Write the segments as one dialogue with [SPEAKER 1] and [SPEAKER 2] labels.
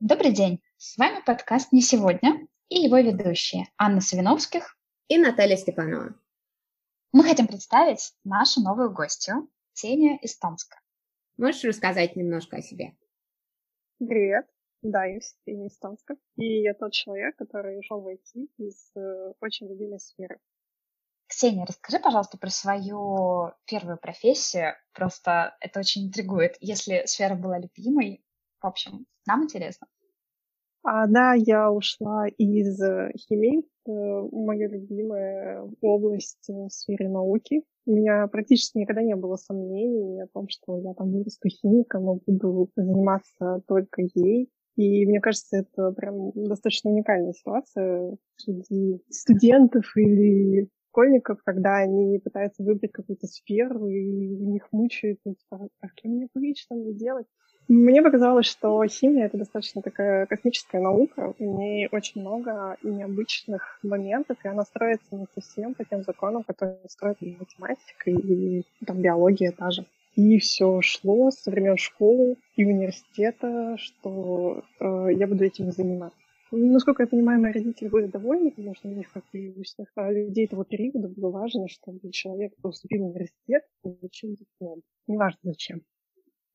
[SPEAKER 1] Добрый день! С вами подкаст «Не сегодня» и его ведущие Анна Савиновских
[SPEAKER 2] и Наталья Степанова.
[SPEAKER 1] Мы хотим представить нашу новую гостью, Ксения из Томска.
[SPEAKER 2] Можешь рассказать немножко о себе?
[SPEAKER 3] Привет. Да, я Ксения из Томска. И я тот человек, который ушел в IT из э, очень любимой сферы.
[SPEAKER 1] Ксения, расскажи, пожалуйста, про свою первую профессию. Просто это очень интригует. Если сфера была любимой, в общем, нам интересно.
[SPEAKER 3] А, да, я ушла из э, химии, э, моя любимая область в сфере науки. У меня практически никогда не было сомнений о том, что я там вырасту химиком и буду заниматься только ей. И мне кажется, это прям достаточно уникальная ситуация среди студентов или школьников, когда они пытаются выбрать какую-то сферу, и у них мучают, типа, а кем мне быть, что мне делать? Мне показалось, что химия — это достаточно такая космическая наука. В ней очень много необычных моментов, и она строится не совсем по тем законам, которые строит математика и там, биология та же. И все шло со времен школы и университета, что э, я буду этим заниматься. Насколько я понимаю, мои родители были довольны, потому что у них, как и у всех людей того периода, было важно, чтобы человек поступил в университет и получил диплом. Неважно зачем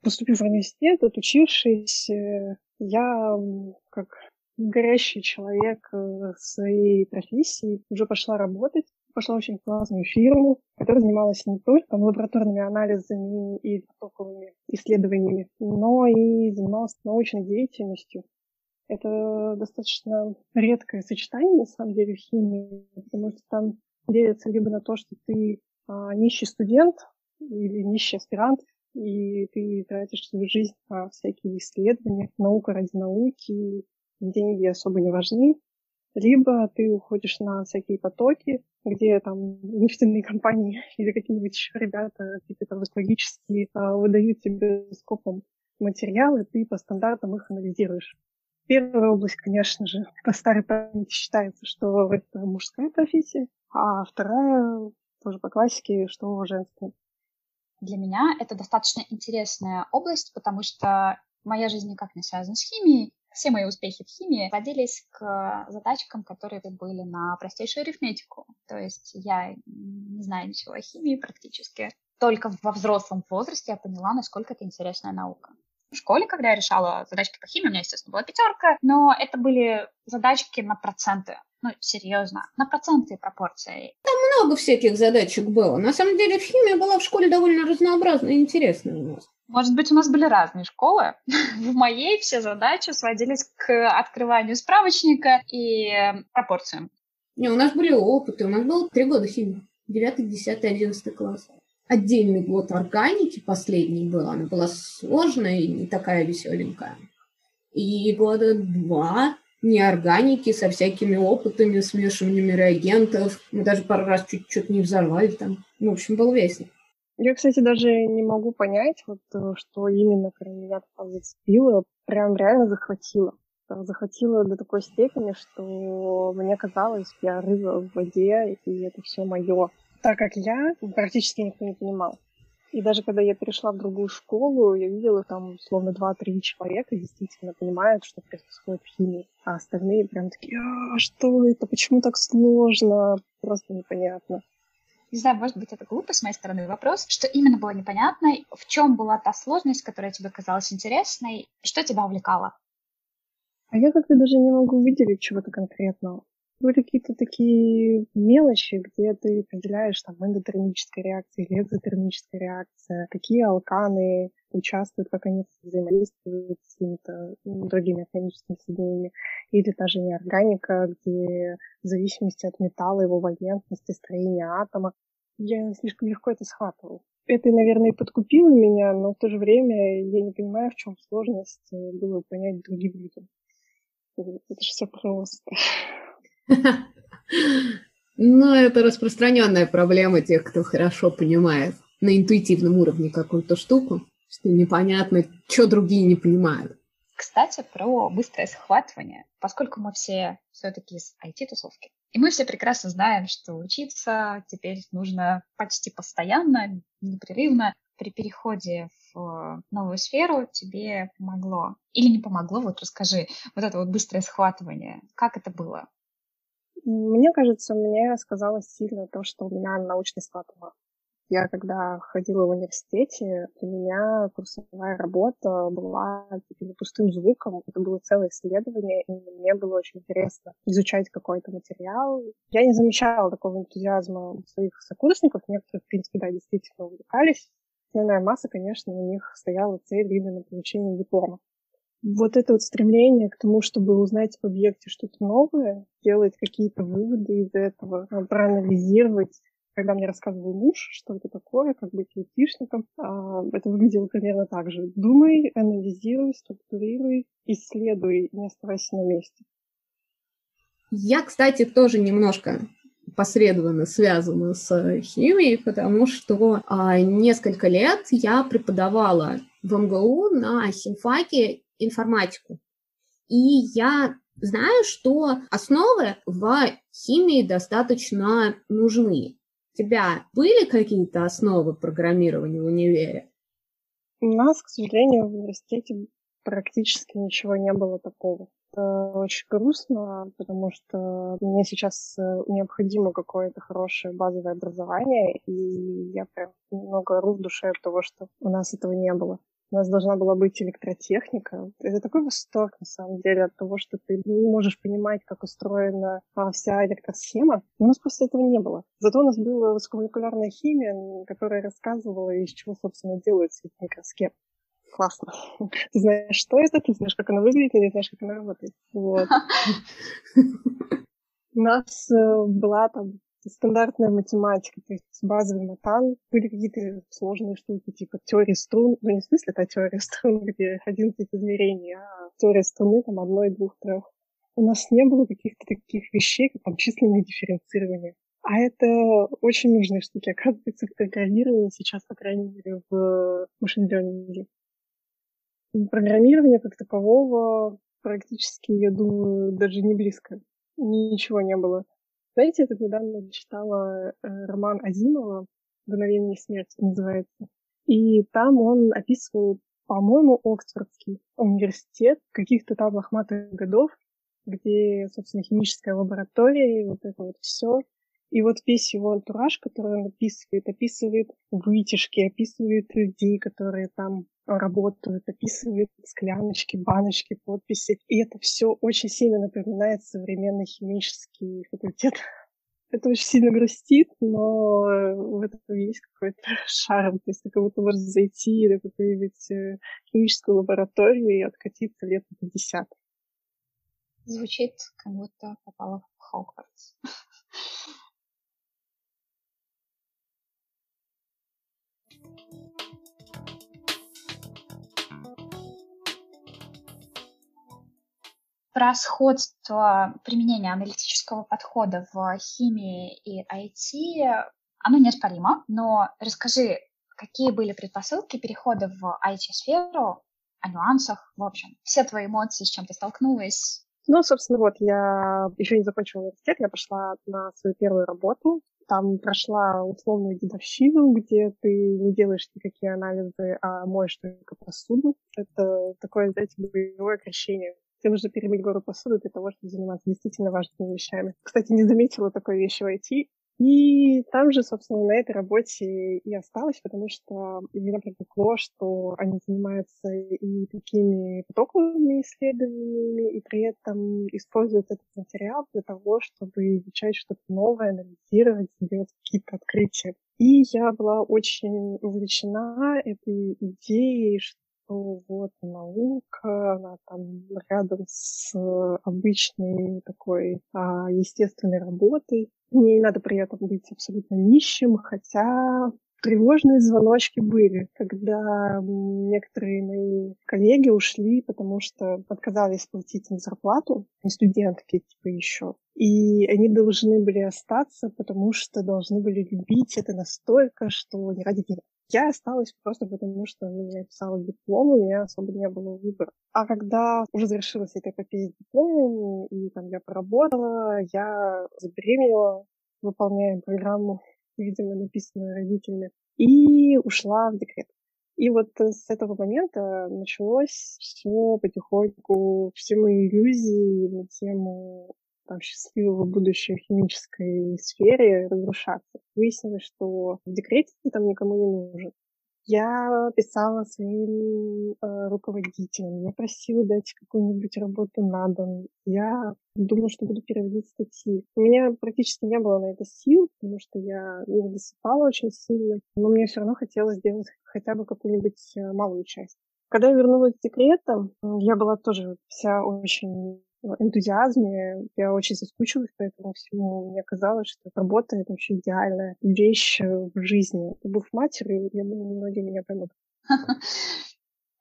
[SPEAKER 3] поступив в университет, отучившись, э, я как горящий человек э, своей профессии уже пошла работать. Пошла в очень классную фирму, которая занималась не только лабораторными анализами и потоковыми исследованиями, но и занималась научной деятельностью. Это достаточно редкое сочетание, на самом деле, в химии, потому что там делится либо на то, что ты а, нищий студент или нищий аспирант, и ты тратишь свою жизнь на всякие исследования, наука ради науки, деньги особо не важны. Либо ты уходишь на всякие потоки, где там нефтяные компании или какие-нибудь еще ребята какие-то высокологические а, выдают тебе скопом материалы, ты по стандартам их анализируешь. Первая область, конечно же, по старой памяти считается, что это мужская профессия, а вторая, тоже по классике, что женская.
[SPEAKER 1] Для меня это достаточно интересная область, потому что моя жизнь никак не связана с химией. Все мои успехи в химии сводились к задачкам, которые были на простейшую арифметику. То есть я не знаю ничего о химии практически. Только во взрослом возрасте я поняла, насколько это интересная наука. В школе, когда я решала задачки по химии, у меня, естественно, была пятерка, но это были задачки на проценты. Ну, серьезно, на проценты и пропорции.
[SPEAKER 2] Там много всяких задачек было. На самом деле, химия была в школе довольно разнообразная и интересная у нас.
[SPEAKER 1] Может быть, у нас были разные школы. В моей все задачи сводились к открыванию справочника и пропорциям.
[SPEAKER 2] Не, у нас были опыты. У нас было три года химии. Девятый, десятый, одиннадцатый класс. Отдельный год органики последний был. Она была сложная и не такая веселенькая. И года два неорганики со всякими опытами, смешиваниями реагентов. Мы даже пару раз чуть-чуть не взорвали там. Ну, в общем, было весело.
[SPEAKER 3] Я, кстати, даже не могу понять, вот, э, что именно кроме меня там зацепило, прям реально захватило. Захватило до такой степени, что мне казалось, я рыба в воде, и это все мое. Так как я практически никто не понимал. И даже когда я перешла в другую школу, я видела там словно два-три человека действительно понимают, что происходит в химии. А остальные прям такие, а что это, почему так сложно? Просто непонятно.
[SPEAKER 1] Не знаю, может быть, это глупо с моей стороны вопрос, что именно было непонятно, в чем была та сложность, которая тебе казалась интересной, что тебя увлекало?
[SPEAKER 3] А я как-то даже не могу выделить чего-то конкретного были какие-то такие мелочи, где ты определяешь там эндотермическая реакция или экзотермическая реакция, какие алканы участвуют, как они взаимодействуют с какими-то другими органическими соединениями, или даже неорганика, где в зависимости от металла, его валентности, строения атома, я слишком легко это схватывал. Это, наверное, и подкупило меня, но в то же время я не понимаю, в чем сложность э, было понять другим людям. Это же все просто.
[SPEAKER 2] Ну, это распространенная проблема тех, кто хорошо понимает на интуитивном уровне какую-то штуку, что непонятно, что другие не понимают.
[SPEAKER 1] Кстати, про быстрое схватывание. Поскольку мы все все-таки из IT-тусовки, и мы все прекрасно знаем, что учиться теперь нужно почти постоянно, непрерывно. при переходе в новую сферу тебе помогло? Или не помогло? Вот расскажи, вот это вот быстрое схватывание, как это было?
[SPEAKER 3] Мне кажется, мне сказалось сильно то, что у меня научный склад ума. Я когда ходила в университете, для меня курсовая работа была типа, пустым звуком. Это было целое исследование, и мне было очень интересно изучать какой-то материал. Я не замечала такого энтузиазма у своих сокурсников. Некоторые, в принципе, да, действительно увлекались. Основная масса, конечно, у них стояла цель именно получения диплома вот это вот стремление к тому, чтобы узнать в объекте что-то новое, делать какие-то выводы из этого, проанализировать. Когда мне рассказывал муж, что это такое, как быть айтишником, а, это выглядело примерно так же. Думай, анализируй, структурируй, исследуй, не оставайся на месте.
[SPEAKER 2] Я, кстати, тоже немножко посредственно связана с химией, потому что а, несколько лет я преподавала в МГУ на химфаке информатику. И я знаю, что основы в химии достаточно нужны. У тебя были какие-то основы программирования в универе?
[SPEAKER 3] У нас, к сожалению, в университете практически ничего не было такого. Это очень грустно, потому что мне сейчас э, необходимо какое-то хорошее базовое образование, и я прям немного ру в душе от того, что у нас этого не было. У нас должна была быть электротехника. Это такой восторг, на самом деле, от того, что ты не можешь понимать, как устроена а, вся электросхема. У нас просто этого не было. Зато у нас была высокомолекулярная химия, которая рассказывала, из чего, собственно, делается этот микросхем. Классно. Ты знаешь, что это, ты знаешь, как она выглядит, и не знаешь, как она работает. Вот. У нас э, была там стандартная математика, то есть базовый матан. Были какие-то сложные штуки, типа теория струн, ну не в смысле та теория струн, где 11 измерений, а теория струны там одной, двух, трех. У нас не было каких-то таких вещей, как численное дифференцирование. А это очень нужные штуки, оказывается, в программировании сейчас, по крайней мере, в машин-лернинге. Программирование как такового практически, я думаю, даже не близко. Ничего не было. Знаете, я тут недавно читала э, роман Азимова «Дуновение смерти» называется. И там он описывал, по-моему, Оксфордский университет каких-то там лохматых годов, где, собственно, химическая лаборатория и вот это вот все. И вот весь его антураж, который он описывает, описывает вытяжки, описывает людей, которые там работают, описывает скляночки, баночки, подписи. И это все очень сильно напоминает современный химический факультет. Это очень сильно грустит, но в этом есть какой-то шарм. То есть ты как будто можешь зайти на какую-нибудь э, химическую лабораторию и откатиться лет на 50.
[SPEAKER 1] Звучит, как будто попала в Хогвартс. про сходство применения аналитического подхода в химии и IT, оно неоспоримо, но расскажи, какие были предпосылки перехода в IT-сферу, о нюансах, в общем, все твои эмоции, с чем ты столкнулась?
[SPEAKER 3] Ну, собственно, вот я еще не закончила университет, я пошла на свою первую работу. Там прошла условную дедовщину, где ты не делаешь никакие анализы, а моешь только посуду. Это такое, знаете, боевое крещение тебе нужно перемыть гору посуды для того, чтобы заниматься действительно важными вещами. Кстати, не заметила такой вещи в IT. И там же, собственно, на этой работе и осталась, потому что меня привлекло, что они занимаются и такими потоковыми исследованиями, и при этом используют этот материал для того, чтобы изучать что-то новое, анализировать, делать какие-то открытия. И я была очень увлечена этой идеей, что что вот наука, она там рядом с обычной такой а, естественной работой. Не надо при этом быть абсолютно нищим, хотя тревожные звоночки были, когда некоторые мои коллеги ушли, потому что отказались платить им зарплату, студентки типа еще. И они должны были остаться, потому что должны были любить это настолько, что не ради денег. Я осталась просто потому, что я писала диплом, у меня особо не было выбора. А когда уже завершилась эта эпопея с дипломом, и там я поработала, я забеременела, выполняя программу, видимо, написанную родителями. и ушла в декрет. И вот с этого момента началось все потихоньку, все мои иллюзии на тему там, счастливого будущего химической сфере разрушаться. Выяснилось, что в там никому не нужен. Я писала своим э, руководителям, я просила дать какую-нибудь работу на дом. Я думала, что буду переводить статьи. У меня практически не было на это сил, потому что я не досыпала очень сильно, но мне все равно хотелось сделать хотя бы какую-нибудь э, малую часть. Когда я вернулась с декрета, я была тоже вся очень энтузиазме. Я очень соскучилась по этому всему. Мне казалось, что работа — это вообще идеальная вещь в жизни. Побыв матерью, я думаю, многие меня поймут.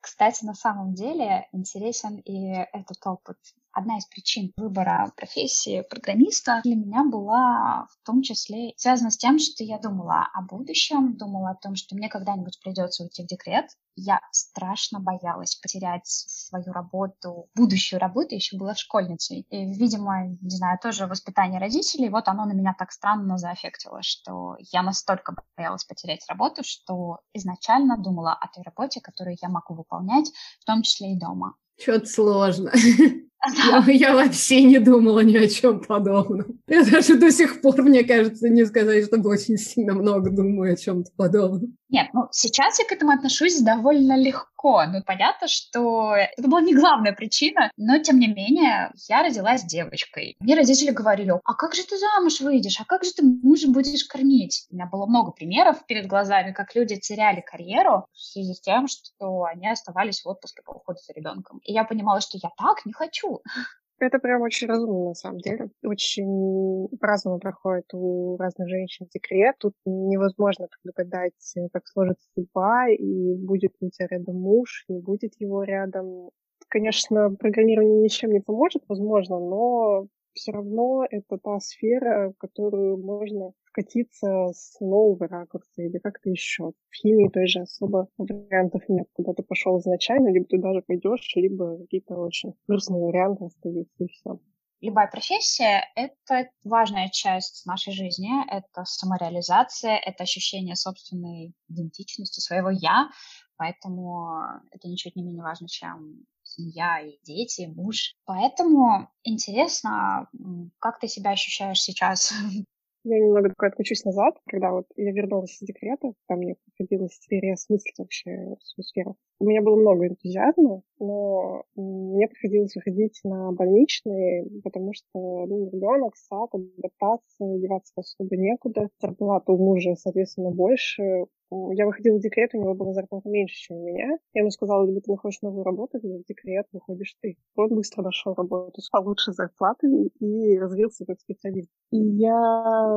[SPEAKER 1] Кстати, на самом деле интересен и этот опыт одна из причин выбора профессии программиста для меня была в том числе связана с тем, что я думала о будущем, думала о том, что мне когда-нибудь придется уйти в декрет. Я страшно боялась потерять свою работу, будущую работу, еще была школьницей. И, видимо, не знаю, тоже воспитание родителей, вот оно на меня так странно заэффектило, что я настолько боялась потерять работу, что изначально думала о той работе, которую я могу выполнять, в том числе и дома.
[SPEAKER 2] Что-то сложно. Я, я вообще не думала ни о чем подобном. Я даже до сих пор, мне кажется, не сказать, чтобы очень сильно много думаю о чем-то подобном.
[SPEAKER 1] Нет, ну сейчас я к этому отношусь довольно легко. Ну, понятно, что это была не главная причина, но тем не менее я родилась девочкой. Мне родители говорили, а как же ты замуж выйдешь, а как же ты мужа будешь кормить? У меня было много примеров перед глазами, как люди теряли карьеру в связи с тем, что они оставались в отпуске по уходу за ребенком. И я понимала, что я так не хочу.
[SPEAKER 3] Это прям очень разумно, на самом деле. Очень по-разному проходит у разных женщин декрет. Тут невозможно предугадать, как сложится судьба, и будет ли у тебя рядом муж, не будет его рядом. Конечно, программирование ничем не поможет, возможно, но все равно это та сфера, которую можно вкатиться с нового ракурса или как-то еще. В химии той же особо вариантов нет. Куда ты пошел изначально, либо ты даже пойдешь, либо какие-то очень грустные варианты остаются, и все.
[SPEAKER 1] Любая профессия — это важная часть нашей жизни, это самореализация, это ощущение собственной идентичности, своего «я», поэтому это ничуть не менее важно, чем семья и дети, и муж. Поэтому интересно, как ты себя ощущаешь сейчас?
[SPEAKER 3] Я немного такой откачусь назад, когда вот я вернулась из декрета, там мне приходилось переосмыслить вообще свою сферу. У меня было много энтузиазма, но мне приходилось выходить на больничные, потому что ну, ребенок, сад, адаптация, деваться особо некуда. Зарплата у мужа, соответственно, больше. Я выходила в декрет, у него была зарплата меньше, чем у меня. Я ему сказала, либо ты находишь новую работу, либо в декрет выходишь ты. Он быстро нашел работу с получше зарплатой и развился как специалист. И я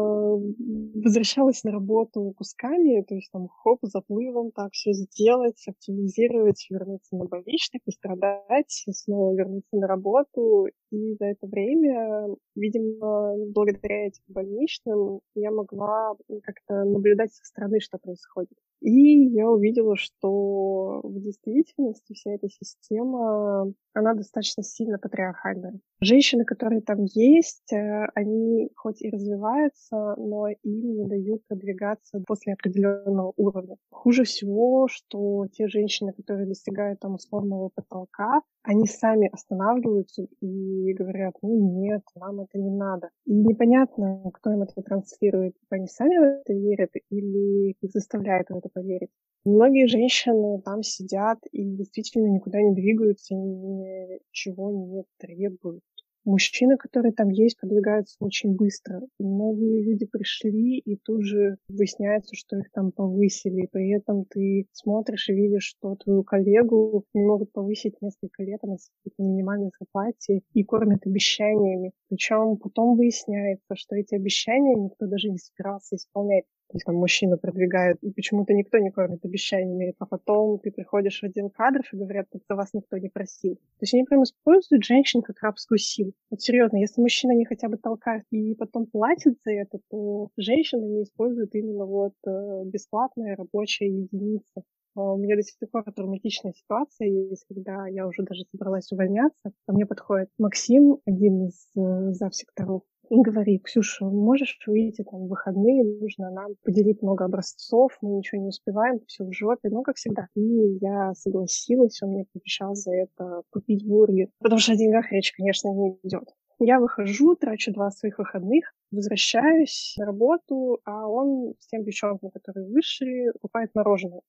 [SPEAKER 3] возвращалась на работу кусками, то есть там хоп, заплывом, так все сделать, оптимизировать, вернуться на больничный, пострадать, снова вернуться на работу. И за это время, видимо, благодаря этим больничным я могла как-то наблюдать со стороны, что происходит. И я увидела, что в действительности вся эта система, она достаточно сильно патриархальная. Женщины, которые там есть, э, они хоть и развиваются, но им не дают продвигаться после определенного уровня. Хуже всего, что те женщины, которые достигают там условного потолка, они сами останавливаются и говорят, ну нет, нам это не надо. И непонятно, кто им это транслирует. Они сами в это верят или их заставляют в это поверить. Многие женщины там сидят и действительно никуда не двигаются, ничего не требуют. Мужчины, которые там есть, продвигаются очень быстро. Новые люди пришли, и тут же выясняется, что их там повысили. При этом ты смотришь и видишь, что твою коллегу не могут повысить несколько лет, на минимальной зарплате и кормят обещаниями. Причем потом выясняется, что эти обещания никто даже не собирался исполнять. То есть там мужчина продвигает, и почему-то никто не кормит обещаниями, а потом ты приходишь в отдел кадров и говорят, что вас никто не просил. То есть они прям используют женщин как рабскую силу. Вот серьезно, если мужчина не хотя бы толкает и потом платит за это, то женщины не используют именно вот э, бесплатная рабочая единица. А у меня до сих пор травматичная ситуация есть, когда я уже даже собралась увольняться. Ко мне подходит Максим, один из э, завсекторов, и говорит, Ксюша, можешь выйти там в выходные, нужно нам поделить много образцов, мы ничего не успеваем, все в жопе, ну, как всегда. И я согласилась, он мне пообещал за это купить бургер, потому что о деньгах речь, конечно, не идет. Я выхожу, трачу два своих выходных, возвращаюсь на работу, а он с тем девчонками, которые вышли, покупает мороженое.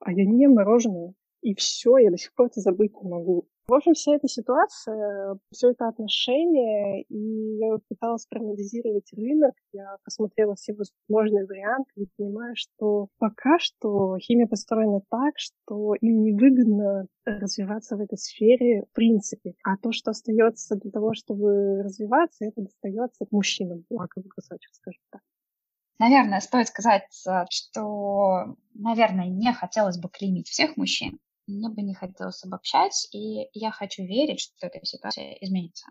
[SPEAKER 3] А я не ем мороженое. И все, я до сих пор это забыть не могу. В общем, вся эта ситуация, все это отношение, и я пыталась проанализировать рынок, я посмотрела все возможные варианты и понимаю, что пока что химия построена так, что им невыгодно развиваться в этой сфере в принципе. А то, что остается для того, чтобы развиваться, это достается мужчинам, лаковый кусочек, скажем так.
[SPEAKER 1] Наверное, стоит сказать, что, наверное, не хотелось бы клеймить всех мужчин, мне бы не хотелось обобщать, и я хочу верить, что эта ситуация изменится.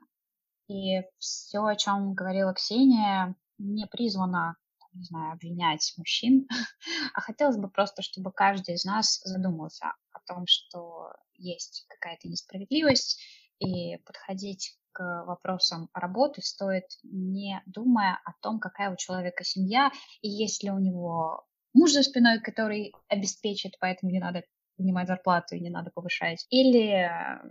[SPEAKER 1] И все, о чем говорила Ксения, не призвано, не знаю, обвинять мужчин, а хотелось бы просто, чтобы каждый из нас задумался о том, что есть какая-то несправедливость, и подходить к вопросам работы стоит не думая о том, какая у человека семья, и есть ли у него муж за спиной, который обеспечит, поэтому не надо поднимать зарплату и не надо повышать. Или э,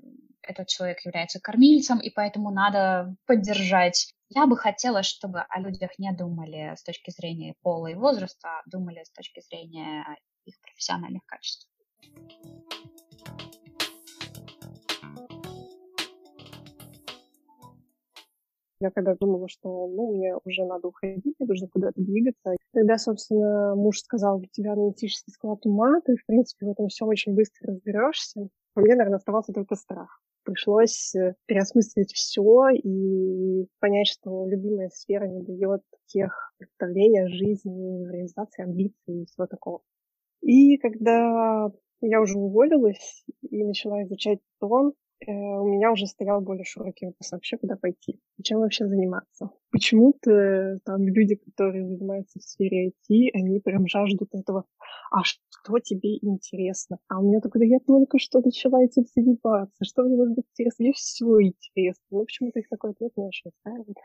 [SPEAKER 1] этот человек является кормильцем, и поэтому надо поддержать. Я бы хотела, чтобы о людях не думали с точки зрения пола и возраста, а думали с точки зрения их профессиональных качеств.
[SPEAKER 3] Я когда думала, что ну, мне уже надо уходить, мне нужно куда-то двигаться. Когда, собственно, муж сказал, у тебя аналитический склад ума, ты, в принципе, в этом все очень быстро разберешься. У меня, наверное, оставался только страх. Пришлось э, переосмыслить все и понять, что любимая сфера не дает тех представлений о жизни, реализации амбиций и всего такого. И когда я уже уволилась и начала изучать тон, у меня уже стоял более широкий вопрос вообще, куда пойти, чем вообще заниматься. Почему-то там люди, которые занимаются в сфере IT, они прям жаждут этого, а что тебе интересно? А у меня только, да я только что начала этим заниматься, что мне может быть интересно? Мне все интересно. Ну, почему-то их такой ответ не очень устраивает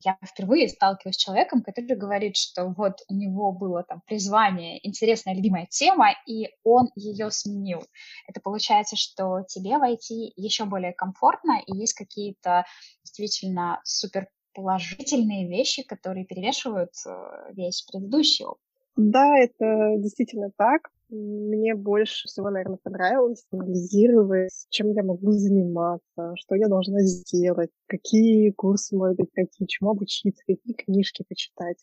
[SPEAKER 1] я впервые сталкиваюсь с человеком, который говорит, что вот у него было там призвание, интересная, любимая тема, и он ее сменил. Это получается, что тебе войти еще более комфортно, и есть какие-то действительно супер положительные вещи, которые перевешивают э, весь предыдущий опыт.
[SPEAKER 3] Да, это действительно так. Мне больше всего, наверное, понравилось анализировать, чем я могу заниматься, что я должна сделать, какие курсы, может быть, пройти, чему обучиться, какие книжки почитать.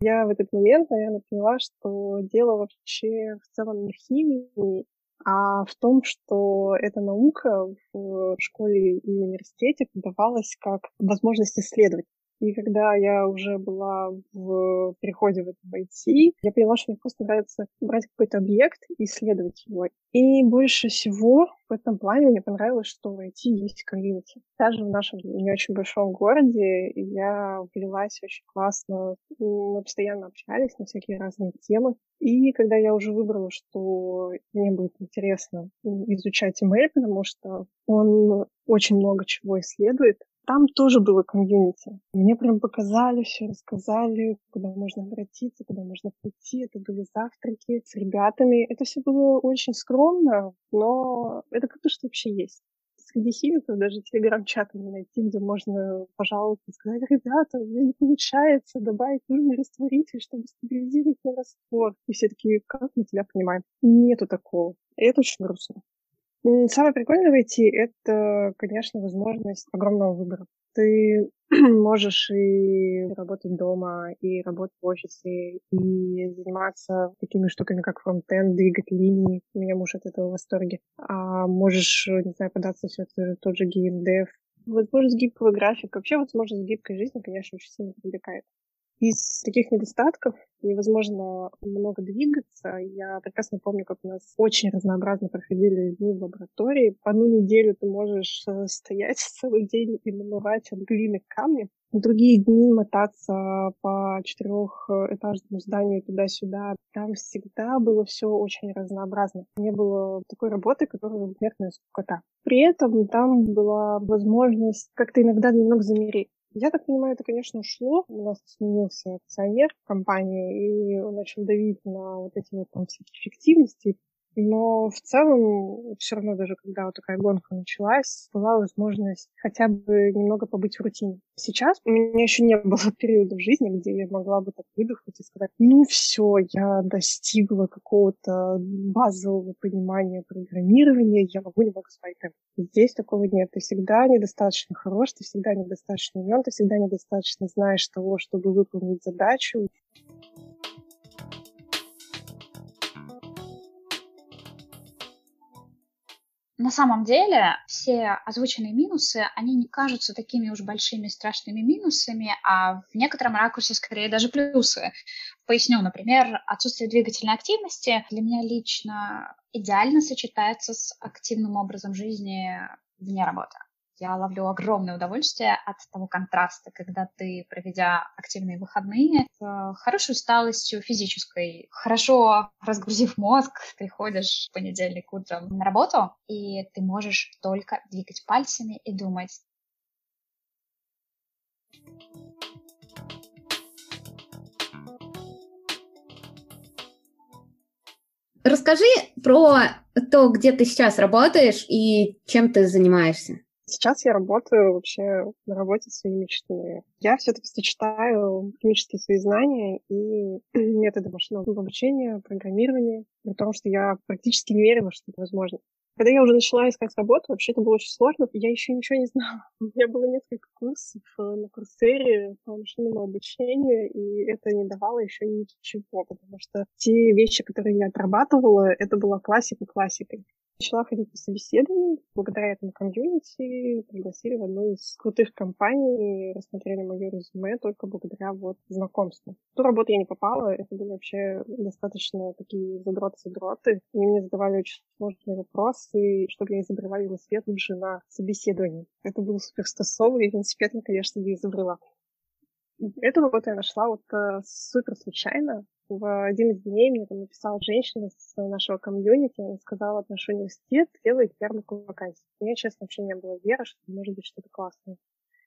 [SPEAKER 3] Я в этот момент, наверное, поняла, что дело вообще в целом не в химии, а в том, что эта наука в школе и университете подавалась как возможность исследовать. И когда я уже была в переходе в этом IT, я поняла, что мне просто нравится брать какой-то объект и исследовать его. И больше всего в этом плане мне понравилось, что в IT есть комьюнити. Даже в нашем не очень большом городе я влилась очень классно. Мы постоянно общались на всякие разные темы. И когда я уже выбрала, что мне будет интересно изучать email, потому что он очень много чего исследует, там тоже было комьюнити. Мне прям показали все, рассказали, куда можно обратиться, куда можно прийти. Это были завтраки с ребятами. Это все было очень скромно, но это как-то что вообще есть. Среди химиков даже телеграм-чаты не найти, где можно пожаловаться и сказать, ребята, у меня не получается добавить нужный растворитель, чтобы стабилизировать на раствор. И все такие, как мы тебя понимаем? Нету такого. И это очень грустно. Самое прикольное в IT — это, конечно, возможность огромного выбора. Ты можешь и работать дома, и работать в офисе, и заниматься такими штуками, как фронтенд, двигать линии. У меня муж от этого в восторге. А можешь, не знаю, податься все это тот же геймдев. Возможность гибкого графика. Вообще возможность гибкой жизни, конечно, очень сильно привлекает. Из таких недостатков невозможно много двигаться. Я прекрасно помню, как у нас очень разнообразно проходили дни в лаборатории. По одну неделю ты можешь э, стоять целый день и намывать от глины камни. В другие дни мотаться по четырехэтажному зданию туда-сюда. Там всегда было все очень разнообразно. Не было такой работы, которая умерная скукота. При этом там была возможность как-то иногда немного замереть Я так понимаю, это, конечно, ушло. У нас сменился акционер компании, и он начал давить на вот эти вот там всякие эффективности, но в целом, все равно даже когда вот такая гонка началась, была возможность хотя бы немного побыть в рутине. Сейчас у меня еще не было периода в жизни, где я могла бы так выдохнуть и сказать, ну все, я достигла какого-то базового понимания программирования, я могу немного спать. Здесь такого нет. Ты всегда недостаточно хорош, ты всегда недостаточно умен, ты всегда недостаточно знаешь того, чтобы выполнить задачу.
[SPEAKER 1] На самом деле все озвученные минусы, они не кажутся такими уж большими страшными минусами, а в некотором ракурсе скорее даже плюсы. Поясню, например, отсутствие двигательной активности для меня лично идеально сочетается с активным образом жизни вне работы я ловлю огромное удовольствие от того контраста, когда ты, проведя активные выходные, с хорошей усталостью физической, хорошо разгрузив мозг, приходишь в понедельник утром на работу, и ты можешь только двигать пальцами и думать.
[SPEAKER 2] Расскажи про то, где ты сейчас работаешь и чем ты занимаешься.
[SPEAKER 3] Сейчас я работаю вообще на работе своей мечты. Я все-таки сочетаю химические свои знания и методы машинного обучения, программирования, при том, что я практически не верила, что это возможно. Когда я уже начала искать работу, вообще это было очень сложно. Я еще ничего не знала. У меня было несколько курсов э, на курсере по машинному обучению, и это не давало еще ничего, потому что те вещи, которые я отрабатывала, это была классика классикой. Начала ходить по собеседованию. Благодаря этому комьюнити пригласили в одну из крутых компаний, рассмотрели мое резюме только благодаря вот знакомству. В ту работу я не попала, это были вообще достаточно такие задроты-задроты. Они мне задавали очень сложные вопросы, чтобы я изобрела велосипед уже на собеседовании. Это был супер стосовый, и велосипед я, конечно, не изобрела. Эту работу я нашла вот э, супер случайно в один из дней мне там написала женщина с нашего комьюнити, она сказала, наш университет делает ярмарку вакансий. У меня, честно, вообще не было веры, что может быть что-то классное.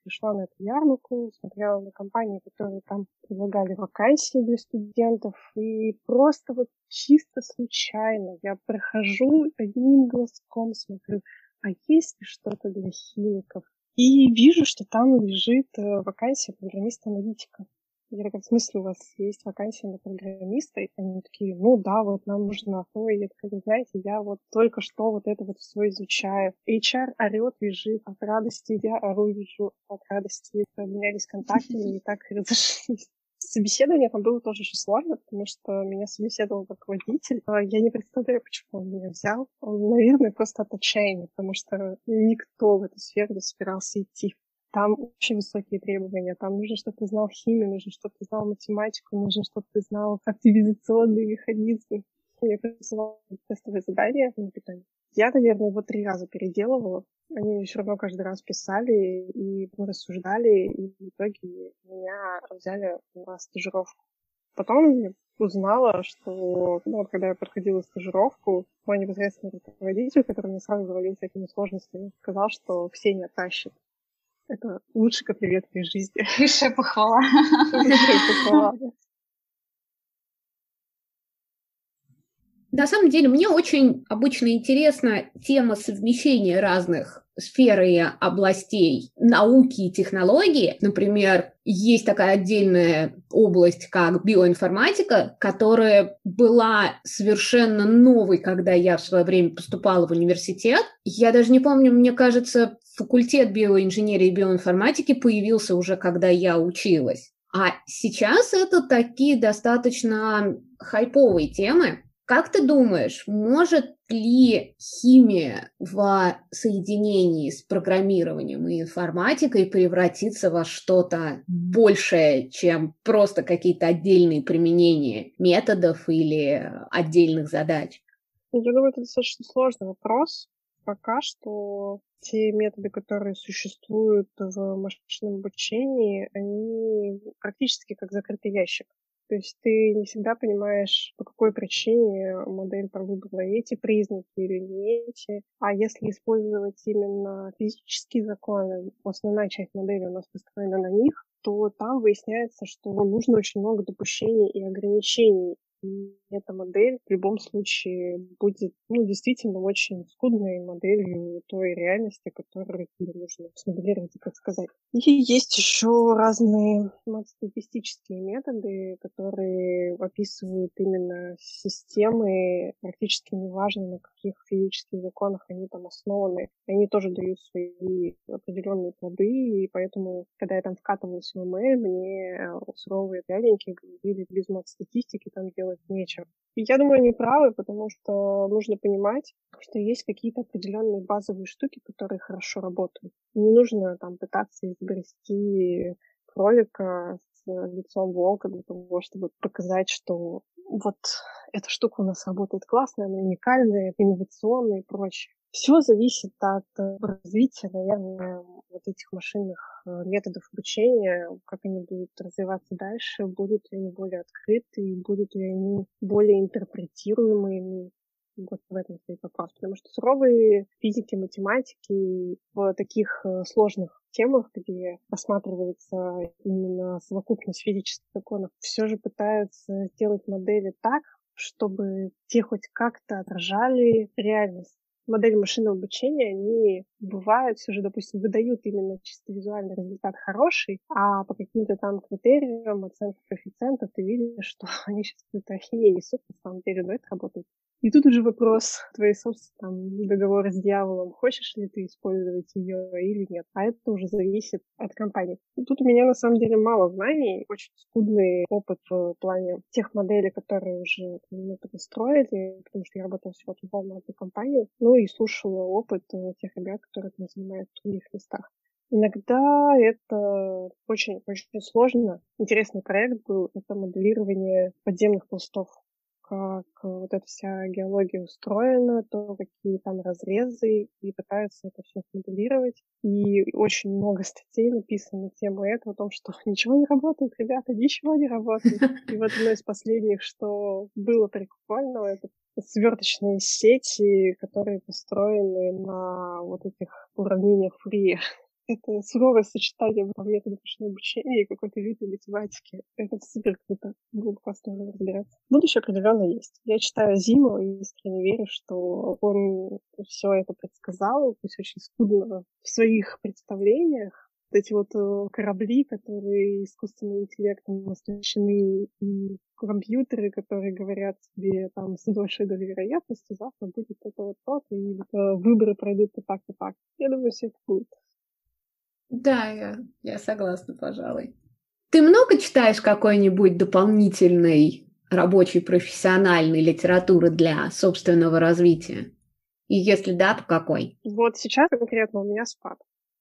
[SPEAKER 3] Пришла на эту ярмарку, смотрела на компании, которые там предлагали вакансии для студентов, и просто вот чисто случайно я прохожу одним глазком, смотрю, а есть ли что-то для химиков? И вижу, что там лежит э, вакансия программиста-аналитика. Я такая, в смысле, у вас есть вакансия на программиста? И они такие, ну да, вот нам нужно. Ой, я такая, знаете, я вот только что вот это вот все изучаю. HR орет, визжит от радости, я ору, вижу от радости. Обменялись контактами и так разошлись. Собеседование там было тоже очень сложно, потому что меня собеседовал как водитель. А я не представляю, почему он меня взял. Он, наверное, просто от отчаяния, потому что никто в эту сферу не собирался идти. Там очень высокие требования. Там нужно, чтобы ты знал химию, нужно, чтобы ты знал математику, нужно, чтобы ты знал активизационные механизмы. Я присылала тестовые задания на питание. Я, наверное, его три раза переделывала. Они все равно каждый раз писали и рассуждали, и в итоге меня взяли на стажировку. Потом узнала, что ну, вот, когда я проходила стажировку, мой непосредственный руководитель, который мне сразу говорил всякими сложностями, сказал, что все не тащит. Это лучший комплимент в моей жизни.
[SPEAKER 1] Высшая похвала.
[SPEAKER 3] Высшая похвала.
[SPEAKER 2] На самом деле, мне очень обычно интересна тема совмещения разных сфер и областей науки и технологии. Например, есть такая отдельная область, как биоинформатика, которая была совершенно новой, когда я в свое время поступала в университет. Я даже не помню, мне кажется, факультет биоинженерии и биоинформатики появился уже, когда я училась. А сейчас это такие достаточно хайповые темы. Как ты думаешь, может ли химия в соединении с программированием и информатикой превратиться во что-то большее, чем просто какие-то отдельные применения методов или отдельных задач?
[SPEAKER 3] Я думаю, это достаточно сложный вопрос. Пока что те методы, которые существуют в машинном обучении, они практически как закрытый ящик. То есть ты не всегда понимаешь, по какой причине модель там выбрала эти признаки или не эти. А если использовать именно физические законы, основная часть модели у нас построена на них, то там выясняется, что нужно очень много допущений и ограничений эта модель в любом случае будет, ну, действительно очень скудной моделью той реальности, которую тебе нужно смоделировать и сказать. И есть еще разные статистические методы, которые описывают именно системы, практически неважно, на каких физических законах они там основаны. Они тоже дают свои определенные плоды, и поэтому, когда я там вкатывалась в ML, мне суровые дяденьки говорили, без мат-статистики там делать делать нечего. И я думаю, они правы, потому что нужно понимать, что есть какие-то определенные базовые штуки, которые хорошо работают. Не нужно там пытаться изобрести кролика с лицом волка для того, чтобы показать, что вот эта штука у нас работает классно, она уникальная, инновационная и прочее. Все зависит от э, развития, наверное, вот этих машинных э, методов обучения, как они будут развиваться дальше, будут ли они более открыты, будут ли они более интерпретируемыми. Вот в этом стоит вопрос. Потому что суровые физики, математики в таких э, сложных темах, где рассматривается именно совокупность физических законов, все же пытаются сделать модели так, чтобы те хоть как-то отражали реальность модели машинного обучения, они бывают все же, допустим, выдают именно чисто визуальный результат хороший, а по каким-то там критериям, оценкам коэффициентов ты видишь, что они сейчас какую-то ахинею несут, на самом деле, но это работает. И тут уже вопрос твоей собственной договора с дьяволом. Хочешь ли ты использовать ее или нет? А это уже зависит от компании. И тут у меня на самом деле мало знаний, очень скудный опыт в плане тех моделей, которые уже мы построили, потому что я работала всего в одной компании. Ну и слушала опыт э, тех ребят, которые там занимают в других местах. Иногда это очень-очень сложно. Интересный проект был, это моделирование подземных пластов как вот эта вся геология устроена, то какие там разрезы, и пытаются это все смоделировать. И очень много статей написано на тему этого, о том, что ничего не работает, ребята, ничего не работает. И вот одно из последних, что было прикольно, это сверточные сети, которые построены на вот этих уравнениях Фри это суровое сочетание методов ручного обучения и какой-то лютой математики. Это супер круто. Было бы классно разбираться. Будущее определенно есть. Я читаю Зиму и искренне верю, что он все это предсказал, пусть очень скудно в своих представлениях, вот эти вот э, корабли, которые искусственным интеллектом оснащены, и компьютеры, которые говорят тебе там с большой долей вероятности, завтра будет это вот то и э, выборы пройдут и так, и так. Я думаю, все это будет.
[SPEAKER 2] Да, я, я согласна, пожалуй. Ты много читаешь какой-нибудь дополнительной рабочей профессиональной литературы для собственного развития? И если да, то какой?
[SPEAKER 3] Вот сейчас конкретно у меня спад.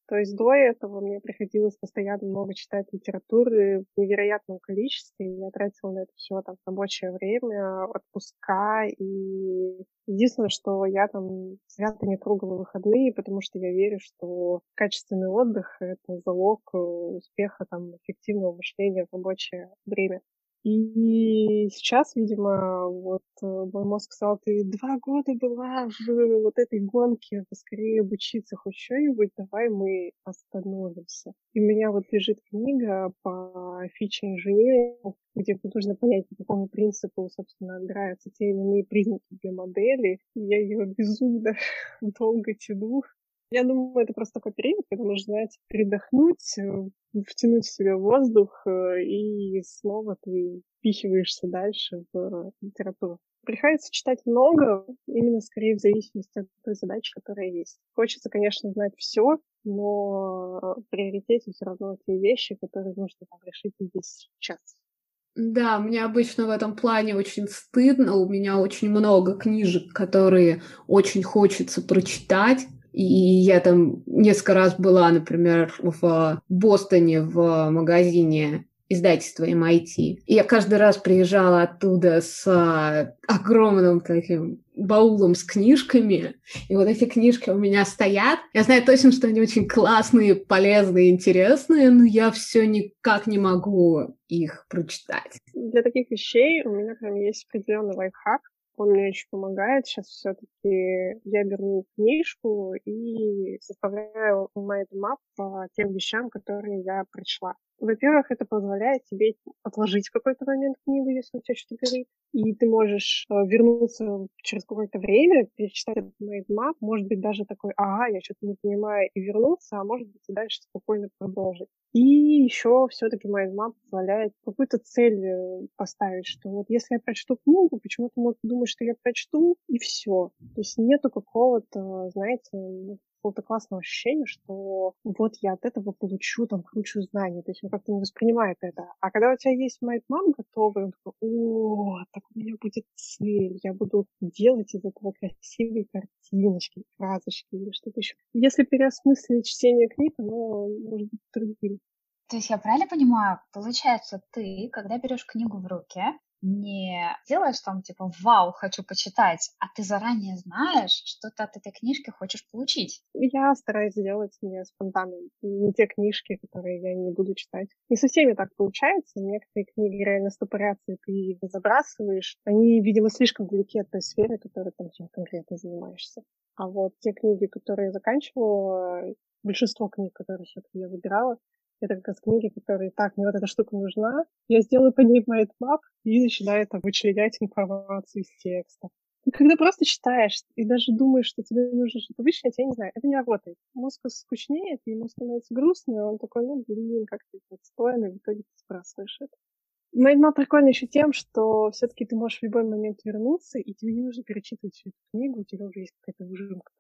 [SPEAKER 3] То есть до этого мне приходилось постоянно много читать литературы в невероятном количестве. Я тратила на это все там рабочее время, отпуска. И единственное, что я там свято не трогала выходные, потому что я верю, что качественный отдых — это залог успеха там, эффективного мышления в рабочее время. И сейчас, видимо, вот э, мой мозг сказал, ты два года была в вот этой гонке, поскорее обучиться хоть что-нибудь, давай мы остановимся. И у меня вот лежит книга по фиче инженеринг, где нужно понять, по какому принципу, собственно, отбираются те или иные признаки для модели. И я ее безумно долго тяну. Я думаю, это просто такой период, когда нужно, знаете, передохнуть, э, втянуть в себя воздух, э, и снова ты впихиваешься дальше в литературу. Приходится читать много, именно скорее в зависимости от той задачи, которая есть. Хочется, конечно, знать все, но в приоритете все равно те вещи, которые нужно там, решить здесь сейчас.
[SPEAKER 2] Да, мне обычно в этом плане очень стыдно. У меня очень много книжек, которые очень хочется прочитать, и я там несколько раз была, например, в Бостоне в магазине издательство MIT. И я каждый раз приезжала оттуда с огромным таким баулом с книжками. И вот эти книжки у меня стоят. Я знаю точно, что они очень классные, полезные, интересные, но я все никак не могу их прочитать.
[SPEAKER 3] Для таких вещей у меня прям есть определенный лайфхак. Он мне очень помогает. Сейчас все-таки я беру книжку и составляю mind map по тем вещам, которые я прочла. Во-первых, это позволяет тебе отложить какой-то момент книгу, если у тебя что-то горит, и ты можешь э, вернуться через какое-то время, перечитать этот mind map, может быть, даже такой, ага, я что-то не понимаю, и вернуться, а может быть, и дальше спокойно продолжить. И еще все-таки mind map позволяет какую-то цель э, поставить, что вот если я прочту книгу, почему-то могут думать, что я прочту, и все. То есть нету какого-то, знаете, какого-то классного ощущения, что вот я от этого получу там кучу знаний. То есть он как-то не воспринимает это. А когда у тебя есть mind map готовый, он такой, о, так у меня будет цель, я буду делать из этого красивые картиночки, фразочки или что-то еще. Если переосмыслить чтение книг, оно может быть другим.
[SPEAKER 1] То есть я правильно понимаю, получается, ты, когда берешь книгу в руки, не делаешь там типа «Вау, хочу почитать», а ты заранее знаешь, что ты от этой книжки хочешь получить.
[SPEAKER 3] Я стараюсь делать не спонтанно, не те книжки, которые я не буду читать. Не со всеми так получается. Некоторые книги реально стопорятся, и ты их забрасываешь. Они, видимо, слишком далеки от той сферы, которой там чем конкретно занимаешься. А вот те книги, которые я заканчивала, большинство книг, которые я выбирала, это как раз книги, которые так, мне вот эта штука нужна, я сделаю по ней mind map и начинаю там вычленять информацию из текста. И когда просто читаешь и даже думаешь, что тебе нужно что-то вычленить, я не знаю, это не работает. Мозг скучнеет, ему становится грустно, и он такой, ну, блин, как ты отстойно, и в итоге ты сбрасываешь это. Mind map прикольно еще тем, что все-таки ты можешь в любой момент вернуться, и тебе не нужно перечитывать всю эту книгу, у тебя уже есть какая-то выжимка.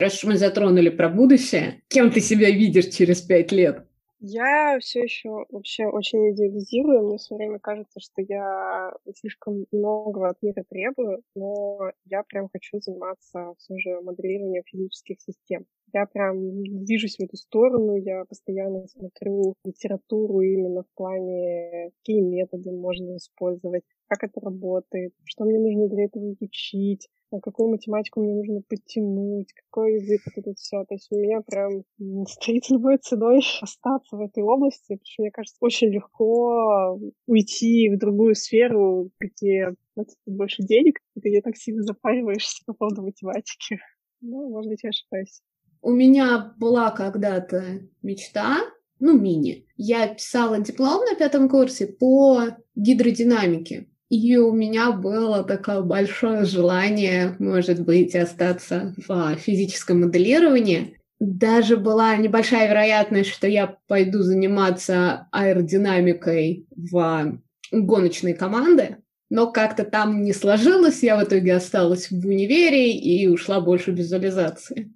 [SPEAKER 2] Раз мы затронули про будущее, кем ты себя видишь через пять лет?
[SPEAKER 3] Я все еще вообще очень идеализирую. Мне все время кажется, что я слишком многого от мира требую, но я прям хочу заниматься все же моделированием физических систем. Я прям движусь в эту сторону, я постоянно смотрю литературу именно в плане, какие методы можно использовать, как это работает, что мне нужно для этого изучить, какую математику мне нужно подтянуть, какой язык, вот это все. То есть у меня прям стоит любой ценой остаться в этой области, потому что мне кажется, очень легко уйти в другую сферу, где платят больше денег, и ты не так сильно запариваешься по поводу математики. Ну, может быть, я ошибаюсь.
[SPEAKER 2] У меня была когда-то мечта, ну, мини. Я писала диплом на пятом курсе по гидродинамике. И у меня было такое большое желание, может быть, остаться в физическом моделировании. Даже была небольшая вероятность, что я пойду заниматься аэродинамикой в гоночной команды, но как-то там не сложилось, я в итоге осталась в универе и ушла больше в визуализации.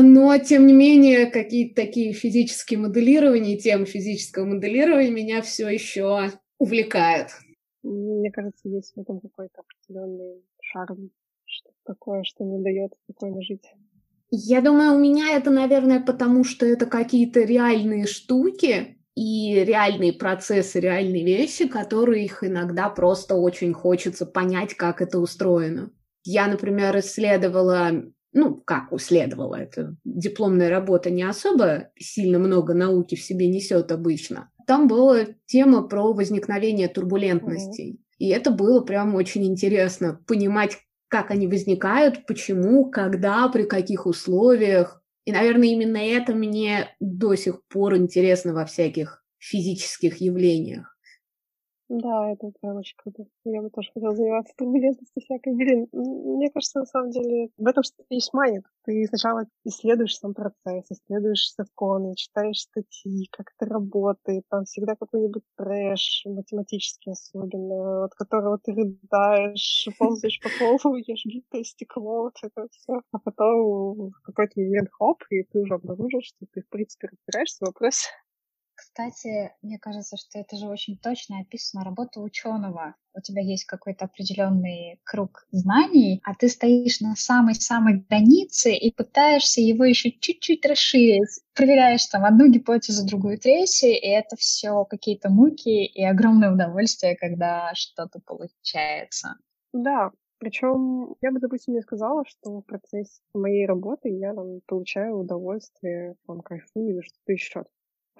[SPEAKER 2] Но, тем не менее, какие-то такие физические моделирования, тем физического моделирования меня все еще увлекают.
[SPEAKER 3] Мне кажется, есть в этом какой-то определенный шарм, что такое, что не дает спокойно жить.
[SPEAKER 2] Я думаю, у меня это, наверное, потому что это какие-то реальные штуки и реальные процессы, реальные вещи, которые их иногда просто очень хочется понять, как это устроено. Я, например, исследовала ну, как исследовала, это дипломная работа не особо сильно много науки в себе несет обычно, там была тема про возникновение турбулентностей. Mm-hmm. И это было прям очень интересно понимать, как они возникают, почему, когда, при каких условиях. И, наверное, именно это мне до сих пор интересно во всяких физических явлениях.
[SPEAKER 3] Да, это прям очень круто. Я бы тоже хотела заниматься турбулентностью всякой. Блин, мне кажется, на самом деле, в этом что-то есть манит. Ты сначала исследуешь сам процесс, исследуешь законы, читаешь статьи, как это работает. Там всегда какой-нибудь трэш, математический особенно, от которого ты рыдаешь, ползаешь по полу, ешь битое стекло, вот это все. А потом в какой-то момент хоп, и ты уже обнаружил, что ты, в принципе, разбираешься в вопросе
[SPEAKER 1] Кстати, мне кажется, что это же очень точно описано работа ученого. У тебя есть какой-то определенный круг знаний, а ты стоишь на самой-самой границе и пытаешься его еще чуть-чуть расширить. Проверяешь там одну гипотезу, другую, третью, и это все какие-то муки и огромное удовольствие, когда что-то получается.
[SPEAKER 3] Да, причем я бы, допустим, не сказала, что в процессе моей работы я там получаю удовольствие, там, кайфую или что-то еще.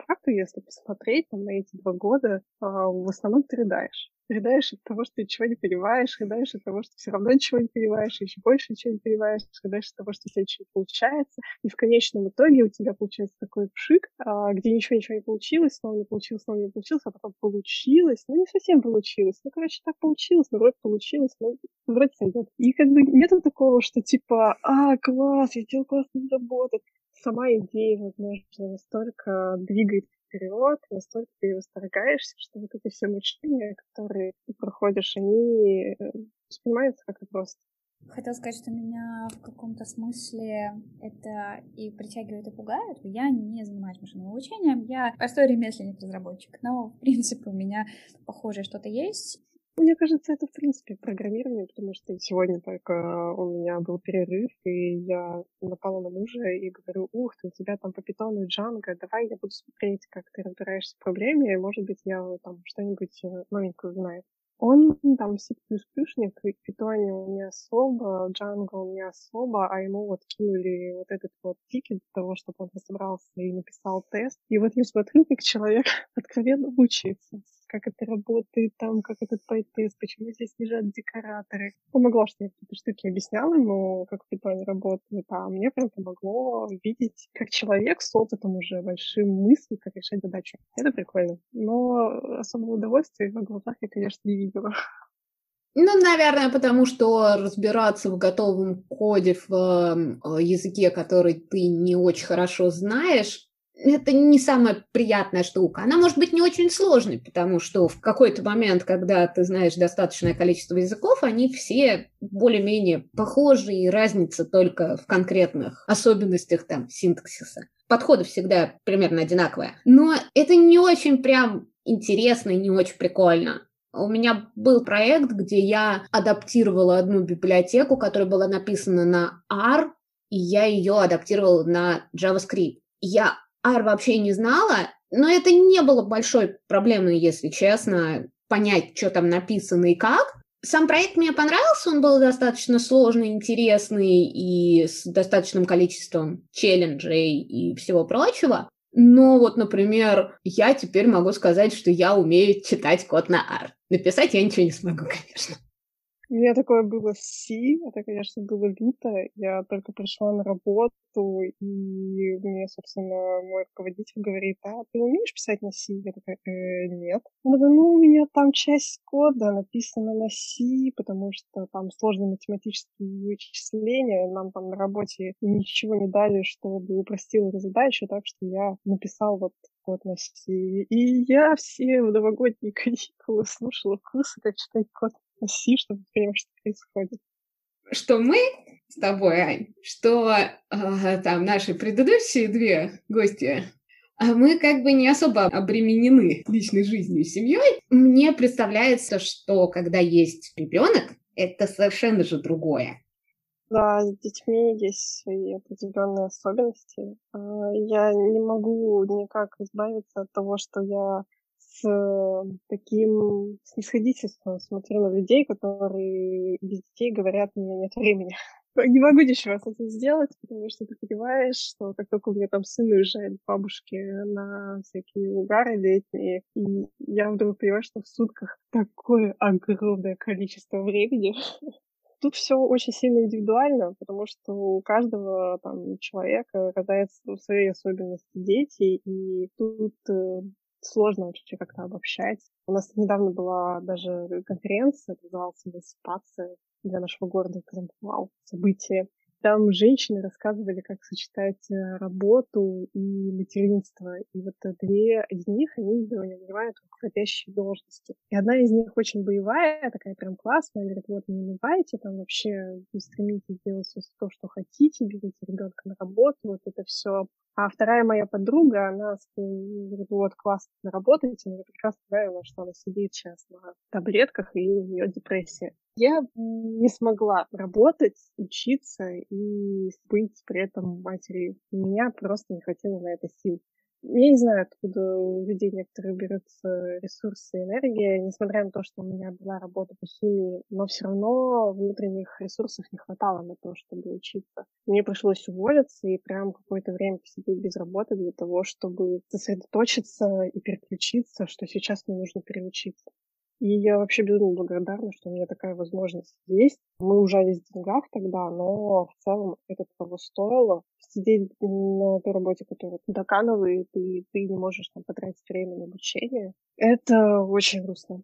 [SPEAKER 3] Факту, если посмотреть там, на эти два года, а, в основном ты рыдаешь рыдаешь от того, что ты ничего не понимаешь, рыдаешь от того, что все равно ничего не понимаешь, еще больше ничего не понимаешь, рыдаешь от того, что у тебя ничего не получается, и в конечном итоге у тебя получается такой пшик, а, где ничего-ничего не получилось, снова не получилось, снова не получилось, а потом получилось, ну не совсем получилось, ну короче так получилось, ну вроде получилось, ну вроде сойдет. И как бы нету такого, что типа, а, класс, я делал классную работу, сама идея, возможно, настолько двигает вперед, настолько ты восторгаешься, что вот эти все мучения, которые ты проходишь, они э, воспринимаются как-то просто.
[SPEAKER 1] Хотела сказать, что меня в каком-то смысле это и притягивает, и пугает. Я не занимаюсь машинным обучением, я простой ремесленник, разработчик, но, в принципе, у меня похожее что-то есть.
[SPEAKER 3] Мне кажется, это в принципе программирование, потому что сегодня только у меня был перерыв, и я напала на мужа и говорю, ух ты, у тебя там по питону и джанго, давай я буду смотреть, как ты разбираешься в проблеме, и, может быть, я там что-нибудь э, новенькое узнаю. Он там C++, в питоне он не особо, Django он не особо, а ему вот кинули вот этот вот тикет для того, чтобы он разобрался и написал тест. И вот я смотрю, как человек откровенно мучается как это работает там, как этот тест почему здесь лежат декораторы. Помогло, что я какие-то штуки объясняла ему, как в питоне работает, а мне прям помогло видеть, как человек с опытом уже большим мыслью, как решать задачу. Это прикольно. Но особого удовольствия в глазах я, конечно, не видела.
[SPEAKER 2] Ну, наверное, потому что разбираться в готовом коде в э, языке, который ты не очень хорошо знаешь, это не самая приятная штука. Она может быть не очень сложной, потому что в какой-то момент, когда ты знаешь достаточное количество языков, они все более-менее похожи, и разница только в конкретных особенностях там синтаксиса. Подходы всегда примерно одинаковые. Но это не очень прям интересно и не очень прикольно. У меня был проект, где я адаптировала одну библиотеку, которая была написана на R, и я ее адаптировала на JavaScript. Я R вообще не знала, но это не было большой проблемой, если честно, понять, что там написано и как. Сам проект мне понравился, он был достаточно сложный, интересный и с достаточным количеством челленджей и всего прочего. Но вот, например, я теперь могу сказать, что я умею читать код на R. Написать я ничего не смогу, конечно.
[SPEAKER 3] У меня такое было с C, это, конечно, было люто. Я только пришла на работу, и мне, собственно, мой руководитель говорит, а ты умеешь писать на C? Я такая, э, нет. Он говорит, ну, у меня там часть кода написана на C, потому что там сложные математические вычисления, нам там на работе ничего не дали, чтобы упростил эту задачу, так что я написал вот код на C. И я все в новогодние каникулы слушала курсы, как читать код си, чтобы понимать, что происходит.
[SPEAKER 2] Что мы с тобой, Ань, что э, там наши предыдущие две гости, а мы как бы не особо обременены личной жизнью и семьей. Мне представляется, что когда есть ребенок, это совершенно же другое.
[SPEAKER 3] Да, с детьми есть свои определенные особенности. А, я не могу никак избавиться от того, что я э, таким снисходительством смотрю на людей, которые без детей говорят, у меня нет времени. Не могу ничего с этим сделать, потому что ты понимаешь, что как только у меня там сын уезжает к бабушке на всякие угары летние, и я вдруг понимаю, что в сутках такое огромное количество времени. Тут все очень сильно индивидуально, потому что у каждого там человека рождаются свои особенности дети, и тут э, сложно вообще как-то обобщать. У нас недавно была даже конференция, называлась «Эмансипация» для нашего города. Прям вау, событие. Там женщины рассказывали, как сочетать э, работу и материнство. И вот две из них, они занимают руководящие должности. И одна из них очень боевая, такая прям классная. Говорит, вот, не унывайте, там вообще стремитесь делать все то, что хотите, берите ребенка на работу, вот это все А вторая моя подруга, она говорит, вот, классно работать, и мне прекрасно нравилось, что она сидит сейчас на таблетках, и у нее депрессия. Я не смогла работать, учиться и быть при этом матерью. У меня просто не хватило на это сил. Я не знаю, откуда у людей некоторые берутся ресурсы и энергия, несмотря на то, что у меня была работа по химии, но все равно внутренних ресурсов не хватало на то, чтобы учиться. Мне пришлось уволиться и прям какое-то время посидеть без работы для того, чтобы сосредоточиться и переключиться, что сейчас мне нужно переучиться. И я вообще безумно благодарна, что у меня такая возможность есть. Мы ужались в деньгах тогда, но в целом это того стоило. Сидеть на той работе, которая доканывает, и ты не можешь там потратить время на обучение, это очень грустно.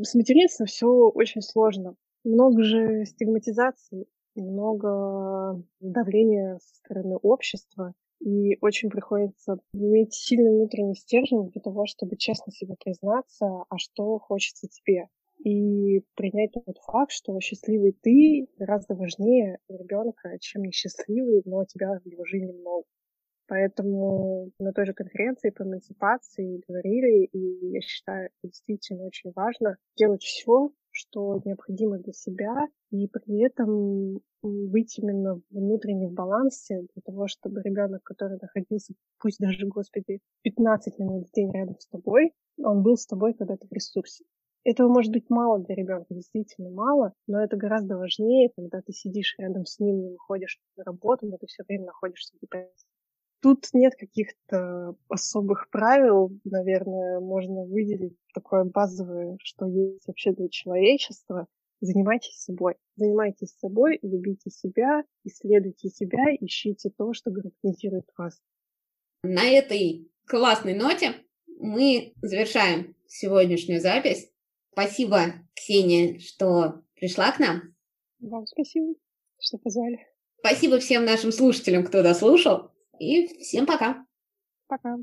[SPEAKER 3] С материнством все очень сложно. Много же стигматизации, много давления со стороны общества. И очень приходится иметь сильный внутренний стержень для того, чтобы честно себе признаться, а что хочется тебе. И принять тот факт, что счастливый ты гораздо важнее ребенка, чем несчастливый, но тебя в его жизни много. Поэтому на той же конференции по эмансипации говорили, и я считаю, это действительно очень важно делать все, что необходимо для себя, и при этом быть именно внутренне в балансе для того, чтобы ребенок, который находился, пусть даже, господи, 15 минут в день рядом с тобой, он был с тобой когда-то в ресурсе. Этого может быть мало для ребенка, действительно мало, но это гораздо важнее, когда ты сидишь рядом с ним, не выходишь на работу, но ты все время находишься в депрессии. Тут нет каких-то особых правил, наверное, можно выделить такое базовое, что есть вообще для человечества. Занимайтесь собой. Занимайтесь собой, любите себя, исследуйте себя, ищите то, что гармонизирует вас.
[SPEAKER 2] На этой классной ноте мы завершаем сегодняшнюю запись. Спасибо, Ксения, что пришла к нам.
[SPEAKER 3] Вам спасибо, что позвали.
[SPEAKER 2] Спасибо всем нашим слушателям, кто дослушал. И всем пока.
[SPEAKER 3] Пока.